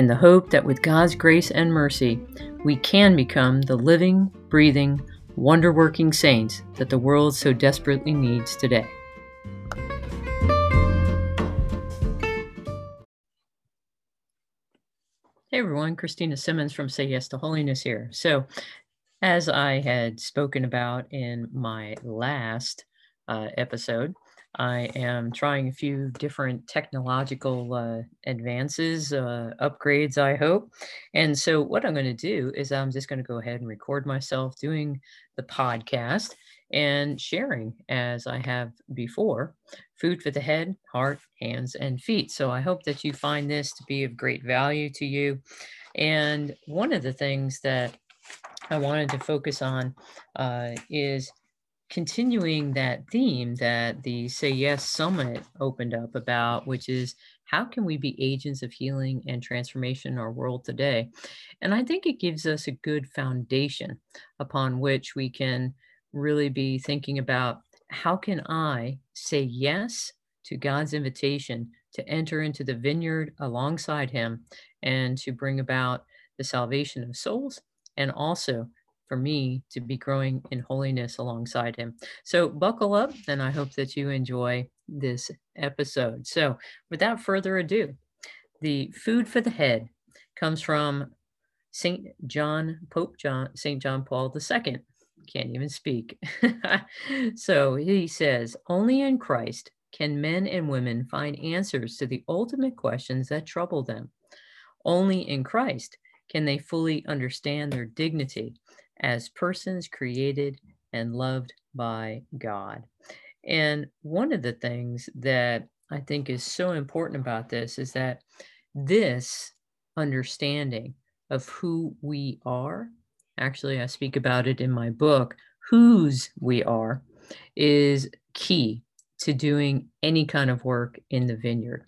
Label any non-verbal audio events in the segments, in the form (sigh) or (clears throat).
in the hope that with God's grace and mercy, we can become the living, breathing, wonder working saints that the world so desperately needs today. Hey everyone, Christina Semmens from Say Yes to Holiness here. So, as I had spoken about in my last uh, episode, I am trying a few different technological uh, advances, uh, upgrades, I hope. And so, what I'm going to do is I'm just going to go ahead and record myself doing the podcast and sharing as I have before food for the head, heart, hands, and feet. So, I hope that you find this to be of great value to you. And one of the things that I wanted to focus on uh, is continuing that theme that the Say Yes Summit opened up about, which is how can we be agents of healing and transformation in our world today? And I think it gives us a good foundation upon which we can really be thinking about how can I say yes to God's invitation to enter into the vineyard alongside Him and to bring about the salvation of souls and also for me to be growing in holiness alongside him. So buckle up, and I hope that you enjoy this episode. So, without further ado, the food for the head comes from Saint John, Pope John, Saint John Paul II. Can't even speak. (laughs) so he says, Only in Christ can men and women find answers to the ultimate questions that trouble them. Only in Christ can they fully understand their dignity as persons created and loved by God. And one of the things that I think is so important about this is that this understanding of who we are, actually, I speak about it in my book, whose we are, is key to doing any kind of work in the vineyard.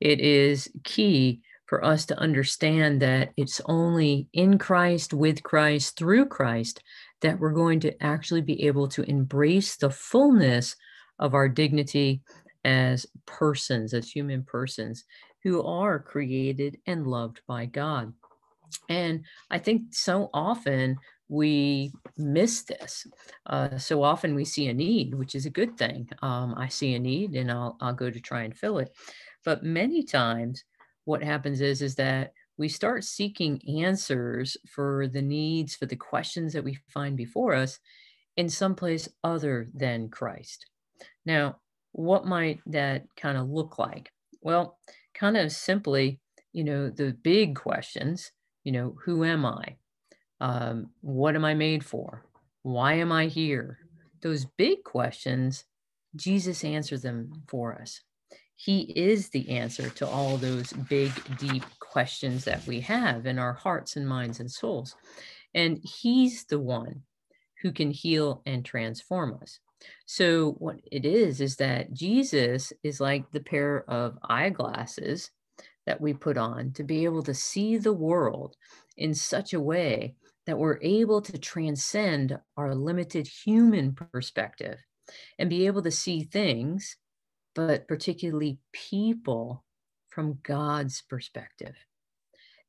It is key for us to understand that it's only in Christ, with Christ, through Christ that we're going to actually be able to embrace the fullness of our dignity as persons, as human persons who are created and loved by God. And I think so often we miss this. Uh, so often we see a need, which is a good thing. Um, I see a need and I'll, I'll go to try and fill it. But many times what happens is is that we start seeking answers for the needs for the questions that we find before us in some place other than Christ. Now, what might that kind of look like? Well, kind of simply, you know, the big questions, you know, who am I? Um, what am I made for? Why am I here? Those big questions, Jesus answers them for us. He is the answer to all those big, deep questions that we have in our hearts and minds and souls. And He's the one who can heal and transform us. So, what it is, is that Jesus is like the pair of eyeglasses that we put on to be able to see the world in such a way that we're able to transcend our limited human perspective and be able to see things but particularly people from God's perspective.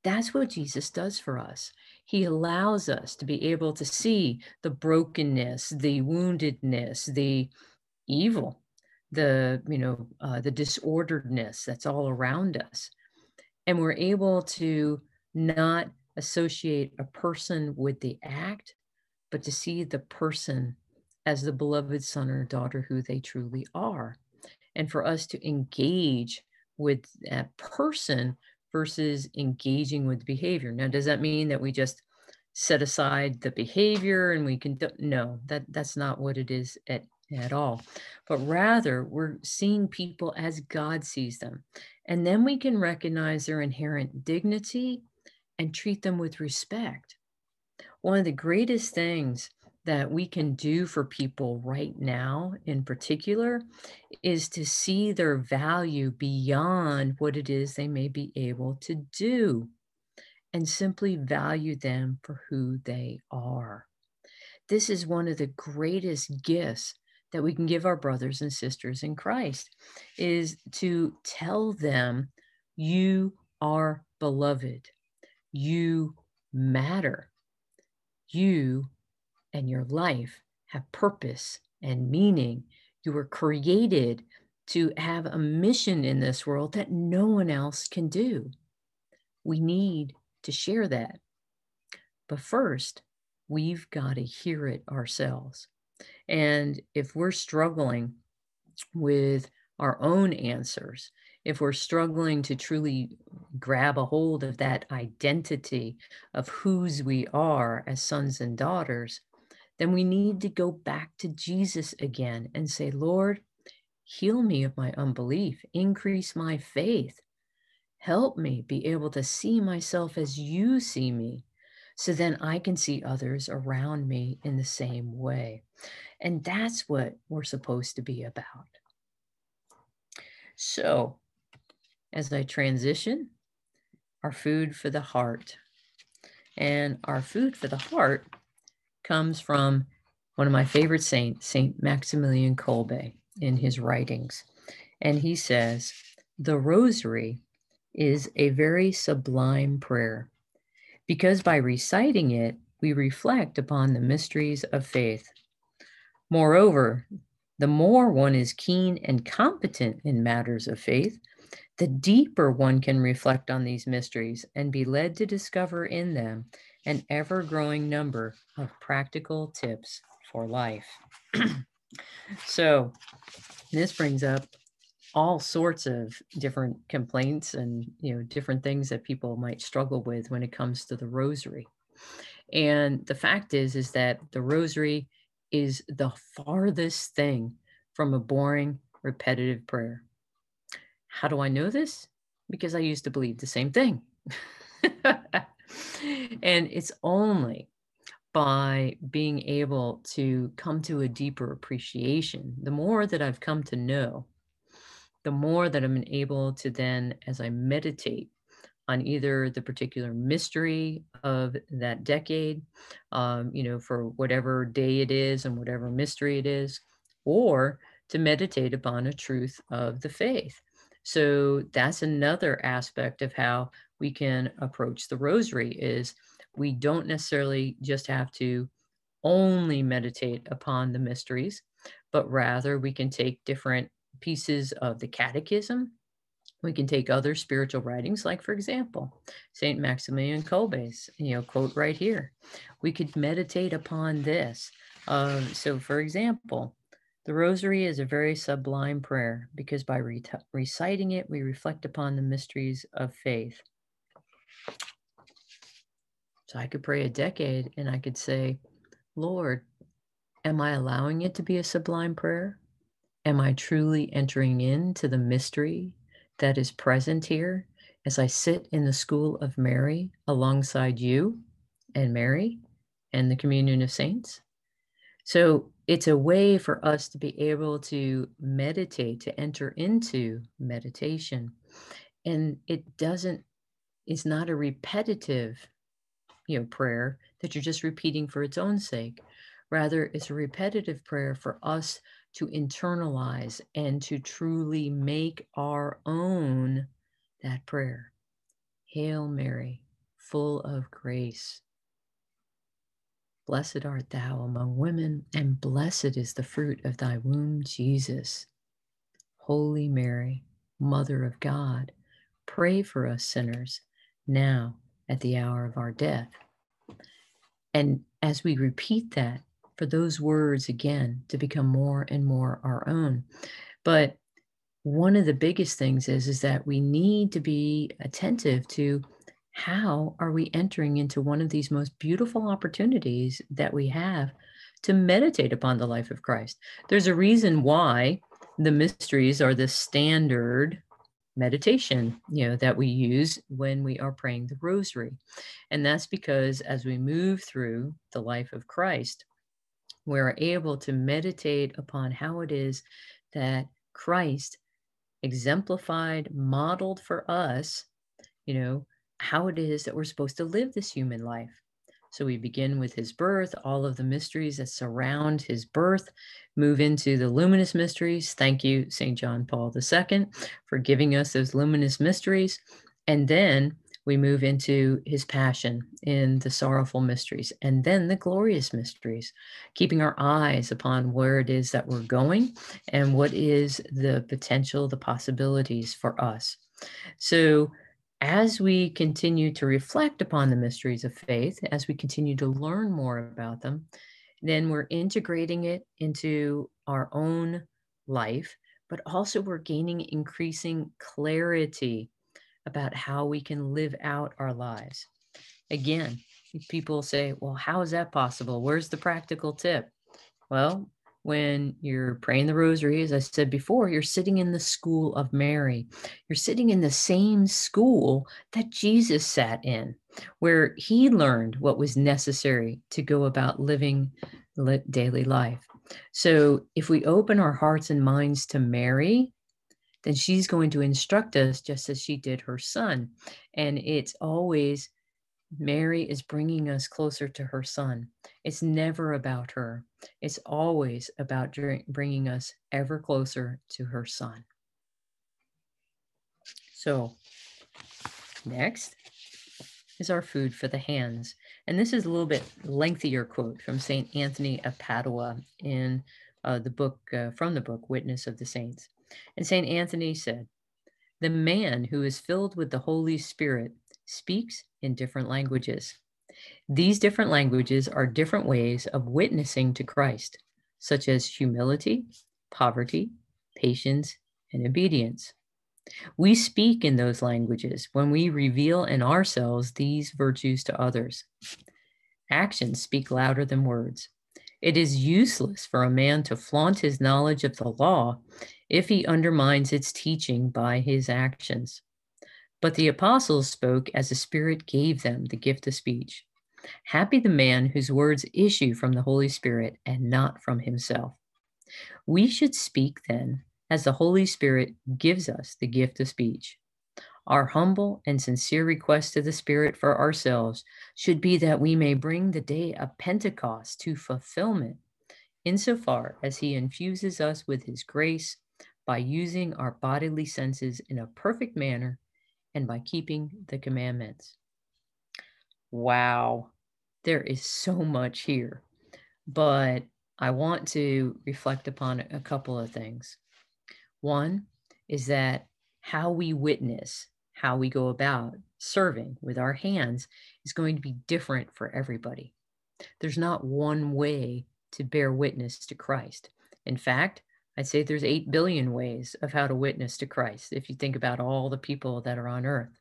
That's what Jesus does for us. He allows us to be able to see the brokenness, the woundedness, the evil, the you know uh, the disorderedness that's all around us, and we're able to not associate a person with the act, but to see the person as the beloved son or daughter who they truly are and for us to engage with that person versus engaging with behavior. Now, does that mean that we just set aside the behavior and we can no that that's not what it is at at all but rather we're seeing people as god sees them and then we can recognize their inherent dignity and treat them with respect. One of the greatest things that we can do for people right now, in particular, is to see their value beyond what it is they may be able to do and simply value them for who they are. This is one of the greatest gifts that we can give our brothers and sisters in Christ is to tell them you are beloved. You matter. You and your life have purpose and meaning. You were created to have a mission in this world that no one else can do. We need to share that. But first, we've got to hear it ourselves. And if we're struggling with our own answers, if we're struggling to truly grab a hold of that identity of whose we are as sons and daughters, then we need to go back to Jesus again and say, Lord, heal me of my unbelief, increase my faith, help me be able to see myself as you see me. So then I can see others around me in the same way. And that's what we're supposed to be about. So, as I transition, our food for the heart. And our food for the heart comes from one of my favorite saints, Saint Maximilian Kolbe, in his writings. And he says, The rosary is a very sublime prayer because by reciting it, we reflect upon the mysteries of faith. Moreover, the more one is keen and competent in matters of faith, the deeper one can reflect on these mysteries and be led to discover in them an ever growing number of practical tips for life. (clears throat) so, this brings up all sorts of different complaints and you know different things that people might struggle with when it comes to the rosary. And the fact is is that the rosary is the farthest thing from a boring repetitive prayer. How do i know this? Because i used to believe the same thing (laughs) and it's only by being able to come to a deeper appreciation the more that i've come to know the more that I'm able to then, as I meditate on either the particular mystery of that decade, um, you know, for whatever day it is and whatever mystery it is, or to meditate upon a truth of the faith. So that's another aspect of how we can approach the rosary is we don't necessarily just have to only meditate upon the mysteries, but rather we can take different pieces of the catechism. We can take other spiritual writings, like, for example, St. Maximilian Kolbe's, you know, quote right here. We could meditate upon this. Uh, so, for example, the rosary is a very sublime prayer because by re- reciting it, we reflect upon the mysteries of faith. I could pray a decade and I could say, Lord, am I allowing it to be a sublime prayer? Am I truly entering into the mystery that is present here as I sit in the school of Mary alongside you and Mary and the communion of saints? So it's a way for us to be able to meditate, to enter into meditation. And it doesn't, it's not a repetitive, you know, prayer that you're just repeating for its own sake. Rather, it's a repetitive prayer for us to internalize and to truly make our own that prayer. Hail Mary, full of grace. Blessed art thou among women, and blessed is the fruit of thy womb, Jesus. Holy Mary, Mother of God, pray for us sinners now at the hour of our death. And as we repeat that, for those words again to become more and more our own. But one of the biggest things is is that we need to be attentive to how are we entering into one of these most beautiful opportunities that we have to meditate upon the life of Christ. There's a reason why the mysteries are the standard meditation, you know, that we use when we are praying the rosary. And that's because as we move through the life of Christ, we're able to meditate upon how it is that Christ exemplified, modeled for us, you know, how it is that we're supposed to live this human life. So we begin with his birth, all of the mysteries that surround his birth, move into the luminous mysteries. Thank you, St. John Paul II, for giving us those luminous mysteries. And then we move into his passion in the sorrowful mysteries and then the glorious mysteries, keeping our eyes upon where it is that we're going and what is the potential, the possibilities for us. So as we continue to reflect upon the mysteries of faith, as we continue to learn more about them, then we're integrating it into our own life, but also we're gaining increasing clarity about how we can live out our lives. Again, people say, well, how is that possible? Where's the practical tip? Well, when you're praying the rosary, as I said before, you're sitting in the school of Mary. You're sitting in the same school that Jesus sat in, where he learned what was necessary to go about living daily life. So if we open our hearts and minds to Mary, then she's going to instruct us just as she did her son. And it's always Mary is bringing us closer to her son. It's never about her, it's always about bringing us ever closer to her son. So, next is our food for the hands. And this is a little bit lengthier quote from St. Anthony of Padua in uh, the book, uh, from the book, Witness of the Saints. And St. Anthony said, The man who is filled with the Holy Spirit speaks in different languages. These different languages are different ways of witnessing to Christ, such as humility, poverty, patience, and obedience. We speak in those languages when we reveal in ourselves these virtues to others. Actions speak louder than words. It is useless for a man to flaunt his knowledge of the law if he undermines its teaching by his actions. But the apostles spoke as the Spirit gave them the gift of speech. Happy the man whose words issue from the Holy Spirit and not from himself. We should speak then as the Holy Spirit gives us the gift of speech. Our humble and sincere request to the Spirit for ourselves should be that we may bring the day of Pentecost to fulfillment, insofar as He infuses us with His grace by using our bodily senses in a perfect manner and by keeping the commandments. Wow, there is so much here, but I want to reflect upon a couple of things. One is that how we witness, how we go about serving with our hands is going to be different for everybody. There's not one way to bear witness to Christ. In fact, I'd say there's 8 billion ways of how to witness to Christ if you think about all the people that are on earth.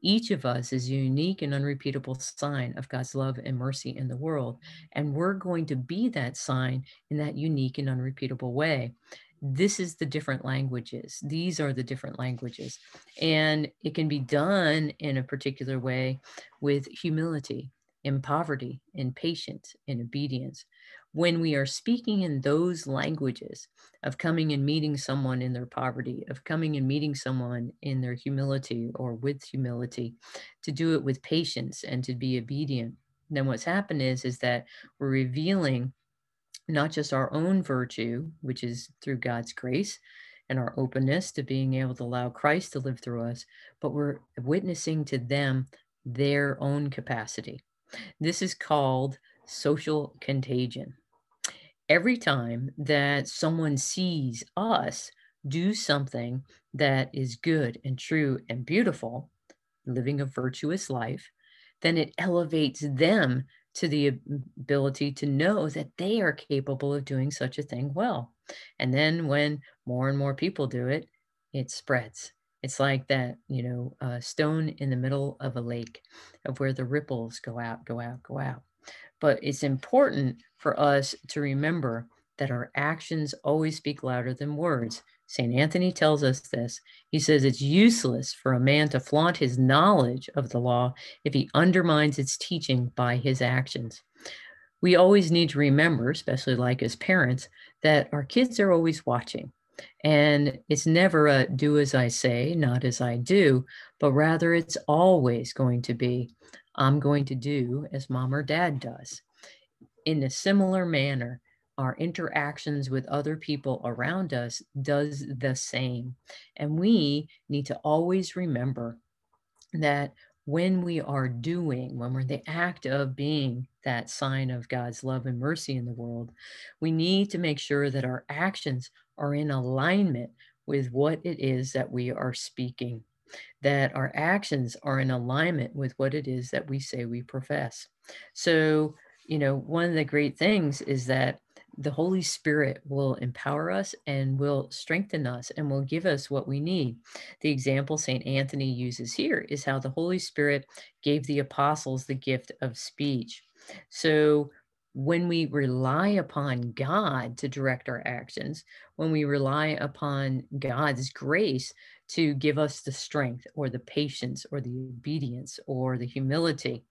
Each of us is a unique and unrepeatable sign of God's love and mercy in the world. And we're going to be that sign in that unique and unrepeatable way. This is the different languages. These are the different languages. And it can be done in a particular way with humility, in poverty, in patience, in obedience when we are speaking in those languages of coming and meeting someone in their poverty, of coming and meeting someone in their humility or with humility, to do it with patience and to be obedient, then what's happened is is that we're revealing not just our own virtue, which is through God's grace and our openness to being able to allow Christ to live through us, but we're witnessing to them their own capacity. This is called social contagion every time that someone sees us do something that is good and true and beautiful, living a virtuous life, then it elevates them to the ability to know that they are capable of doing such a thing well. And then when more and more people do it, it spreads. It's like that, you know, uh, stone in the middle of a lake of where the ripples go out, go out, go out. But it's important for us to remember that our actions always speak louder than words St. Anthony tells us this. He says it's useless for a man to flaunt his knowledge of the law if he undermines its teaching by his actions. We always need to remember, especially like as parents, that our kids are always watching. And it's never a do as I say, not as I do, but rather it's always going to be I'm going to do as mom or dad does. In a similar manner, our interactions with other people around us does the same. And we need to always remember that when we are doing, when we're in the act of being that sign of God's love and mercy in the world, we need to make sure that our actions are in alignment with what it is that we are speaking, that our actions are in alignment with what it is that we say we profess. So, you know, one of the great things is that the Holy Spirit will empower us and will strengthen us and will give us what we need. The example St. Anthony uses here is how the Holy Spirit gave the apostles the gift of speech. So when we rely upon God to direct our actions, when we rely upon God's grace to give us the strength or the patience or the obedience or the humility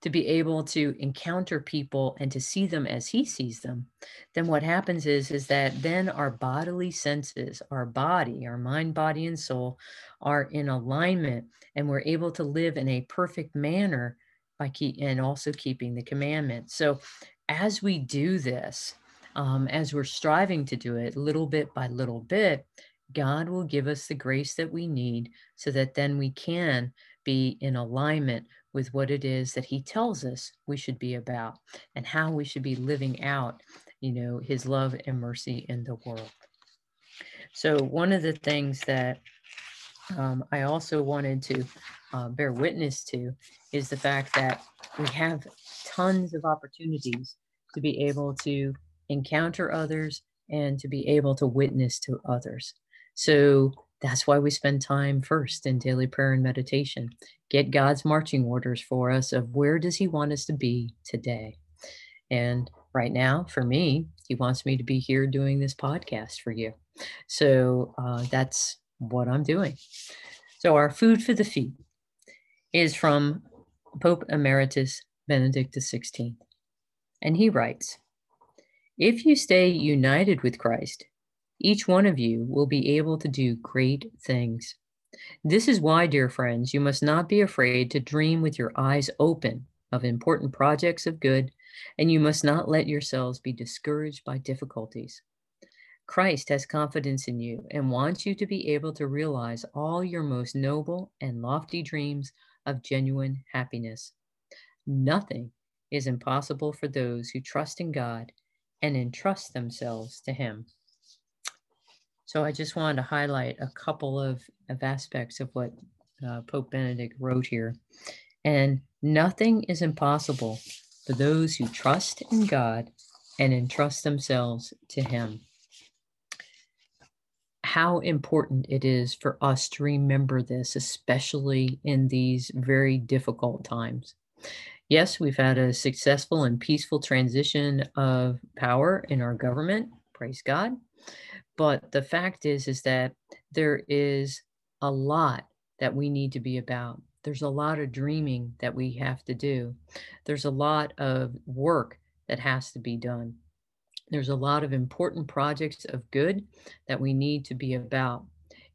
to be able to encounter people and to see them as he sees them, then what happens is is that then our bodily senses, our body, our mind, body and soul are in alignment and we're able to live in a perfect manner by keep and also keeping the commandments. So as we do this, um, as we're striving to do it little bit by little bit, God will give us the grace that we need so that then we can be in alignment with what it is that He tells us we should be about and how we should be living out, you know, His love and mercy in the world. So, one of the things that um, I also wanted to uh, bear witness to is the fact that we have tons of opportunities to be able to encounter others and to be able to witness to others. So that's why we spend time first in daily prayer and meditation. Get God's marching orders for us of where does he want us to be today? And right now, for me, he wants me to be here doing this podcast for you. So uh, that's what I'm doing. So our food for the feet is from Pope Emeritus Benedict XVI. And he writes If you stay united with Christ, each one of you will be able to do great things. This is why, dear friends, you must not be afraid to dream with your eyes open of important projects of good, and you must not let yourselves be discouraged by difficulties. Christ has confidence in you and wants you to be able to realize all your most noble and lofty dreams of genuine happiness. Nothing is impossible for those who trust in God and entrust themselves to Him. So I just wanted to highlight a couple of, of aspects of what uh, Pope Benedict wrote here. And nothing is impossible for those who trust in God and entrust themselves to Him. How important it is for us to remember this, especially in these very difficult times. Yes, we've had a successful and peaceful transition of power in our government. Praise God. But the fact is, is that there is a lot that we need to be about. There's a lot of dreaming that we have to do. There's a lot of work that has to be done. There's a lot of important projects of good that we need to be about.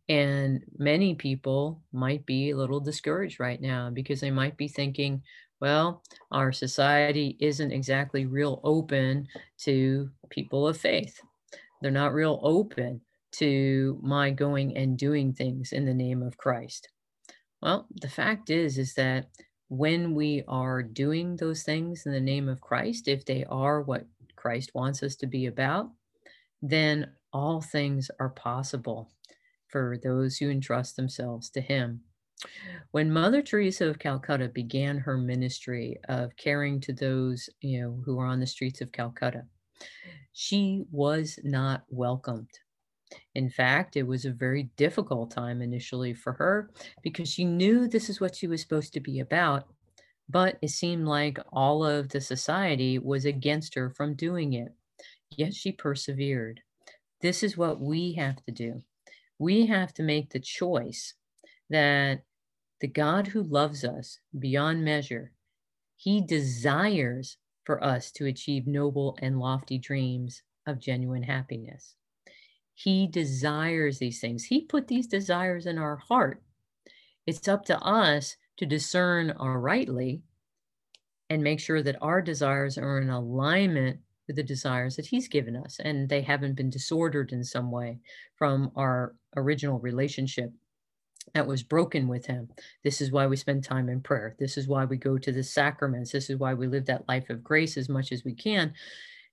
And many people might be a little discouraged right now because they might be thinking, well, our society isn't exactly real open to people of faith. They're not real open to my going and doing things in the name of Christ. Well, the fact is is that when we are doing those things in the name of Christ, if they are what Christ wants us to be about, then all things are possible for those who entrust themselves to him. When Mother Teresa of Calcutta began her ministry of caring to those, you know, who are on the streets of Calcutta, she was not welcomed. In fact, it was a very difficult time initially for her because she knew this is what she was supposed to be about, but it seemed like all of the society was against her from doing it. Yet she persevered. This is what we have to do. we have to make the choice that the God who loves us beyond measure, he desires for us to achieve noble and lofty dreams of genuine happiness. He desires these things. He put these desires in our heart. It's up to us to discern our rightly and make sure that our desires are in alignment with the desires that He's given us and they haven't been disordered in some way from our original relationship that was broken with him. This is why we spend time in prayer. This is why we go to the sacraments. This is why we live that life of grace as much as we can.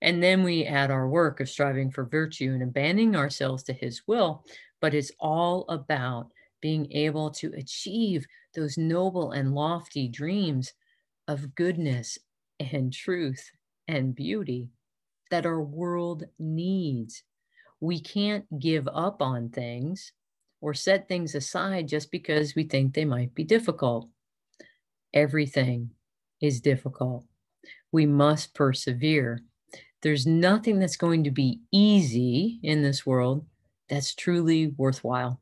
And then we add our work of striving for virtue and abandoning ourselves to his will. But it's all about being able to achieve those noble and lofty dreams of goodness and truth and beauty that our world needs. We can't give up on things or set things aside just because we think they might be difficult. Everything is difficult. We must persevere. There's nothing that's going to be easy in this world that's truly worthwhile.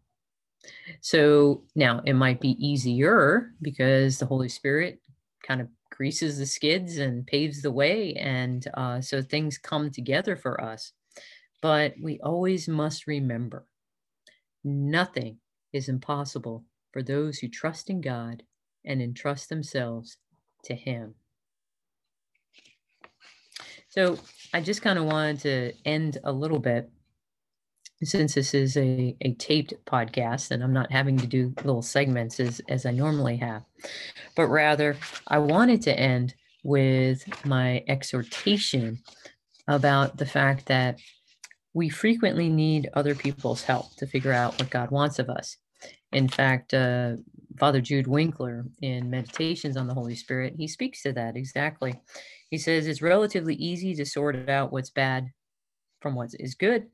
So now it might be easier because the Holy Spirit kind of greases the skids and paves the way. And uh, so things come together for us. But we always must remember Nothing is impossible for those who trust in God and entrust themselves to Him. So I just kind of wanted to end a little bit since this is a, a taped podcast and I'm not having to do little segments as, as I normally have, but rather I wanted to end with my exhortation about the fact that we frequently need other people's help to figure out what God wants of us. In fact, uh, Father Jude Winkler in Meditations on the Holy Spirit, he speaks to that exactly. He says it's relatively easy to sort out what's bad from what is good,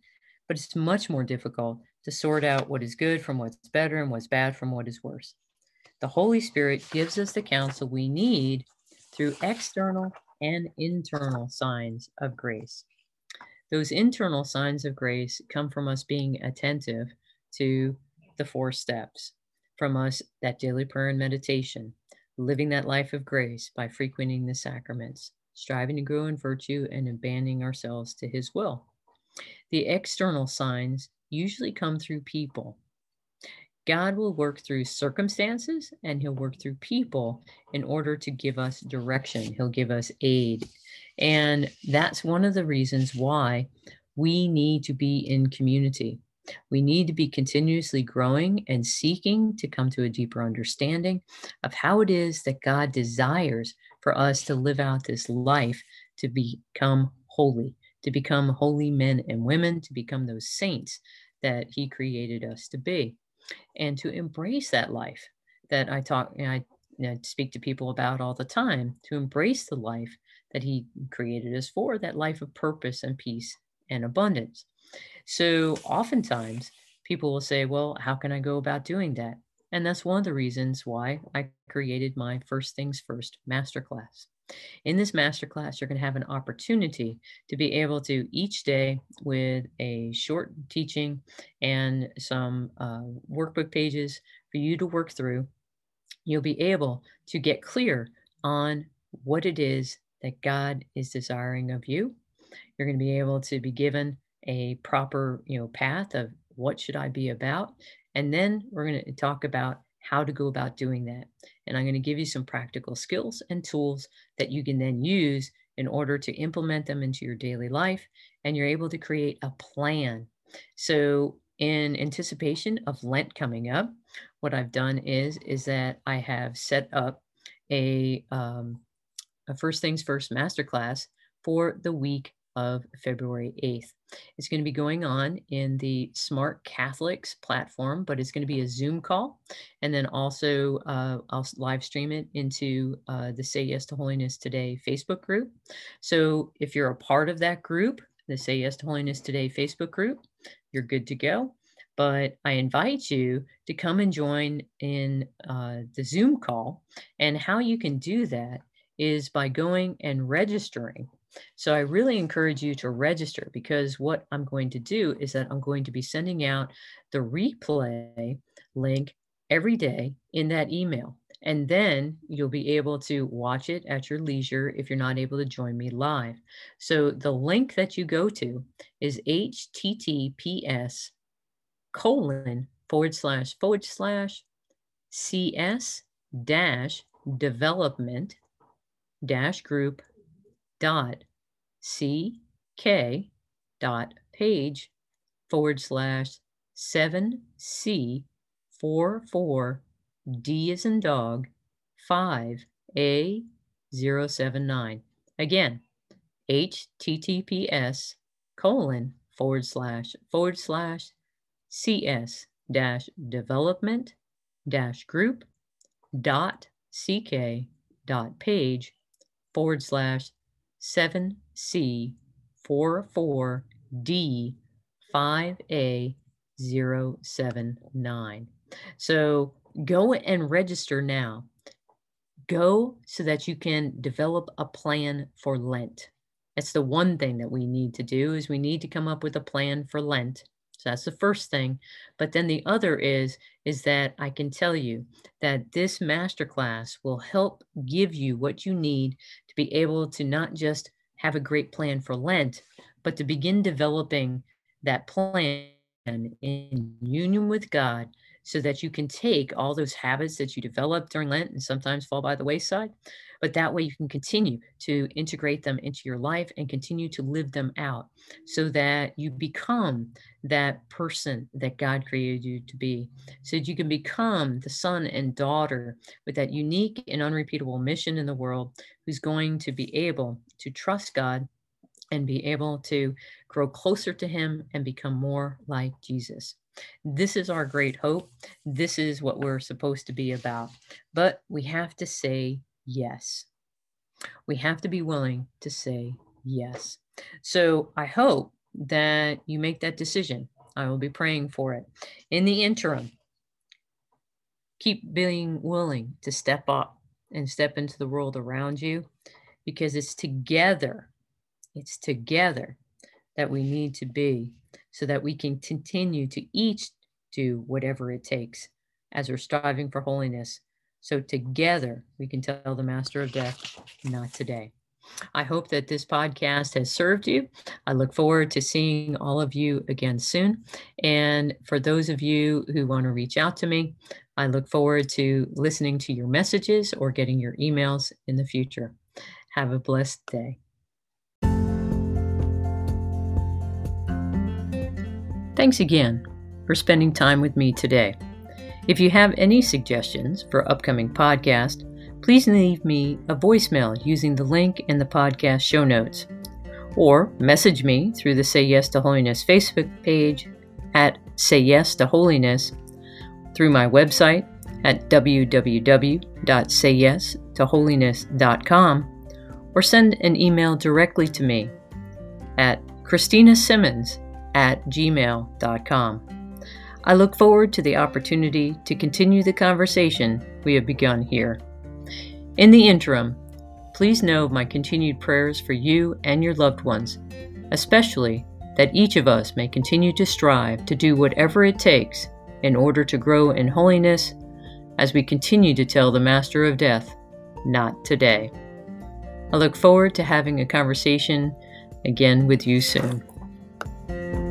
but it's much more difficult to sort out what is good from what's better and what's bad from what is worse. The Holy Spirit gives us the counsel we need through external and internal signs of grace. Those internal signs of grace come from us being attentive to the four steps, from us that daily prayer and meditation, living that life of grace by frequenting the sacraments, striving to grow in virtue, and abandoning ourselves to His will. The external signs usually come through people. God will work through circumstances and He'll work through people in order to give us direction. He'll give us aid and that's one of the reasons why we need to be in community. We need to be continuously growing and seeking to come to a deeper understanding of how it is that God desires for us to live out this life to become holy, to become holy men and women, to become those saints that He created us to be, and to embrace that life that I talk, I, I speak to people about all the time, to embrace the life that He created us for, that life of purpose and peace and abundance. So, oftentimes, people will say, Well, how can I go about doing that? And that's one of the reasons why I created my First Things First masterclass. In this masterclass, you're going to have an opportunity to be able to each day with a short teaching and some uh, workbook pages for you to work through. You'll be able to get clear on what it is that God is desiring of you. You're going to be able to be given a proper, you know, path of what should I be about, and then we're going to talk about how to go about doing that. And I'm going to give you some practical skills and tools that you can then use in order to implement them into your daily life, and you're able to create a plan. So, in anticipation of Lent coming up, what I've done is is that I have set up a um, a First Things First masterclass for the week of February 8th. It's going to be going on in the Smart Catholics platform, but it's going to be a Zoom call. And then also, uh, I'll live stream it into uh, the Say Yes to Holiness Today Facebook group. So if you're a part of that group, the Say Yes to Holiness Today Facebook group, you're good to go. But I invite you to come and join in uh, the Zoom call. And how you can do that is by going and registering So I really encourage you to register because what I'm going to do is that I'm going to be sending out the replay link every day in that email. And then you'll be able to watch it at your leisure if you're not able to join me live. So the link that you go to is https colon forward slash forward slash cs dash development dash group dot ck dot page forward slash 7c 4 4 D is in dog 5 A 079. Again, https colon forward slash forward slash cs dash development dash group dot ck dot page forward slash 7c 44 d 5a 079 so go and register now. Go so that you can develop a plan for Lent. That's the one thing that we need to do is we need to come up with a plan for Lent. So that's the first thing. But then the other is is that I can tell you that this masterclass will help give you what you need to be able to not just have a great plan for Lent, but to begin developing that plan in union with God so that you can take all those habits that you develop during Lent and sometimes fall by the wayside, but that way you can continue to integrate them into your life and continue to live them out so that you become that person that God created you to be, so that you can become the son and daughter with that unique and unrepeatable mission in the world who's going to be able to trust God and be able to grow closer to Him and become more like Jesus. This is our great hope. This is what we're supposed to be about. But we have to say yes. We have to be willing to say yes. So I hope that you make that decision. I will be praying for it. In the interim, keep being willing to step up and step into the world around you because it's together, it's together that we need to be so that we can continue to each do whatever it takes as we're striving for holiness. So together we can tell the master of death, not today. I hope that this podcast has served you. I look forward to seeing all of you again soon. And for those of you who want to reach out to me, I look forward to listening to your messages or getting your emails in the future. Have a blessed day. Thanks again for spending time with me today. If you have any suggestions for upcoming podcast, please leave me a voicemail using the link in the podcast show notes or message me through the Say Yes to Holiness Facebook page at Say Yes to Holiness through my website at www.sayyestoholiness.com or send an email directly to me at Christina Semmens at gmail.com. I look forward to the opportunity to continue the conversation we have begun here. In the interim, please know my continued prayers for you and your loved ones, especially that each of us may continue to strive to do whatever it takes in order to grow in holiness as we continue to tell the Master of Death, not today. I look forward to having a conversation again with you soon thank you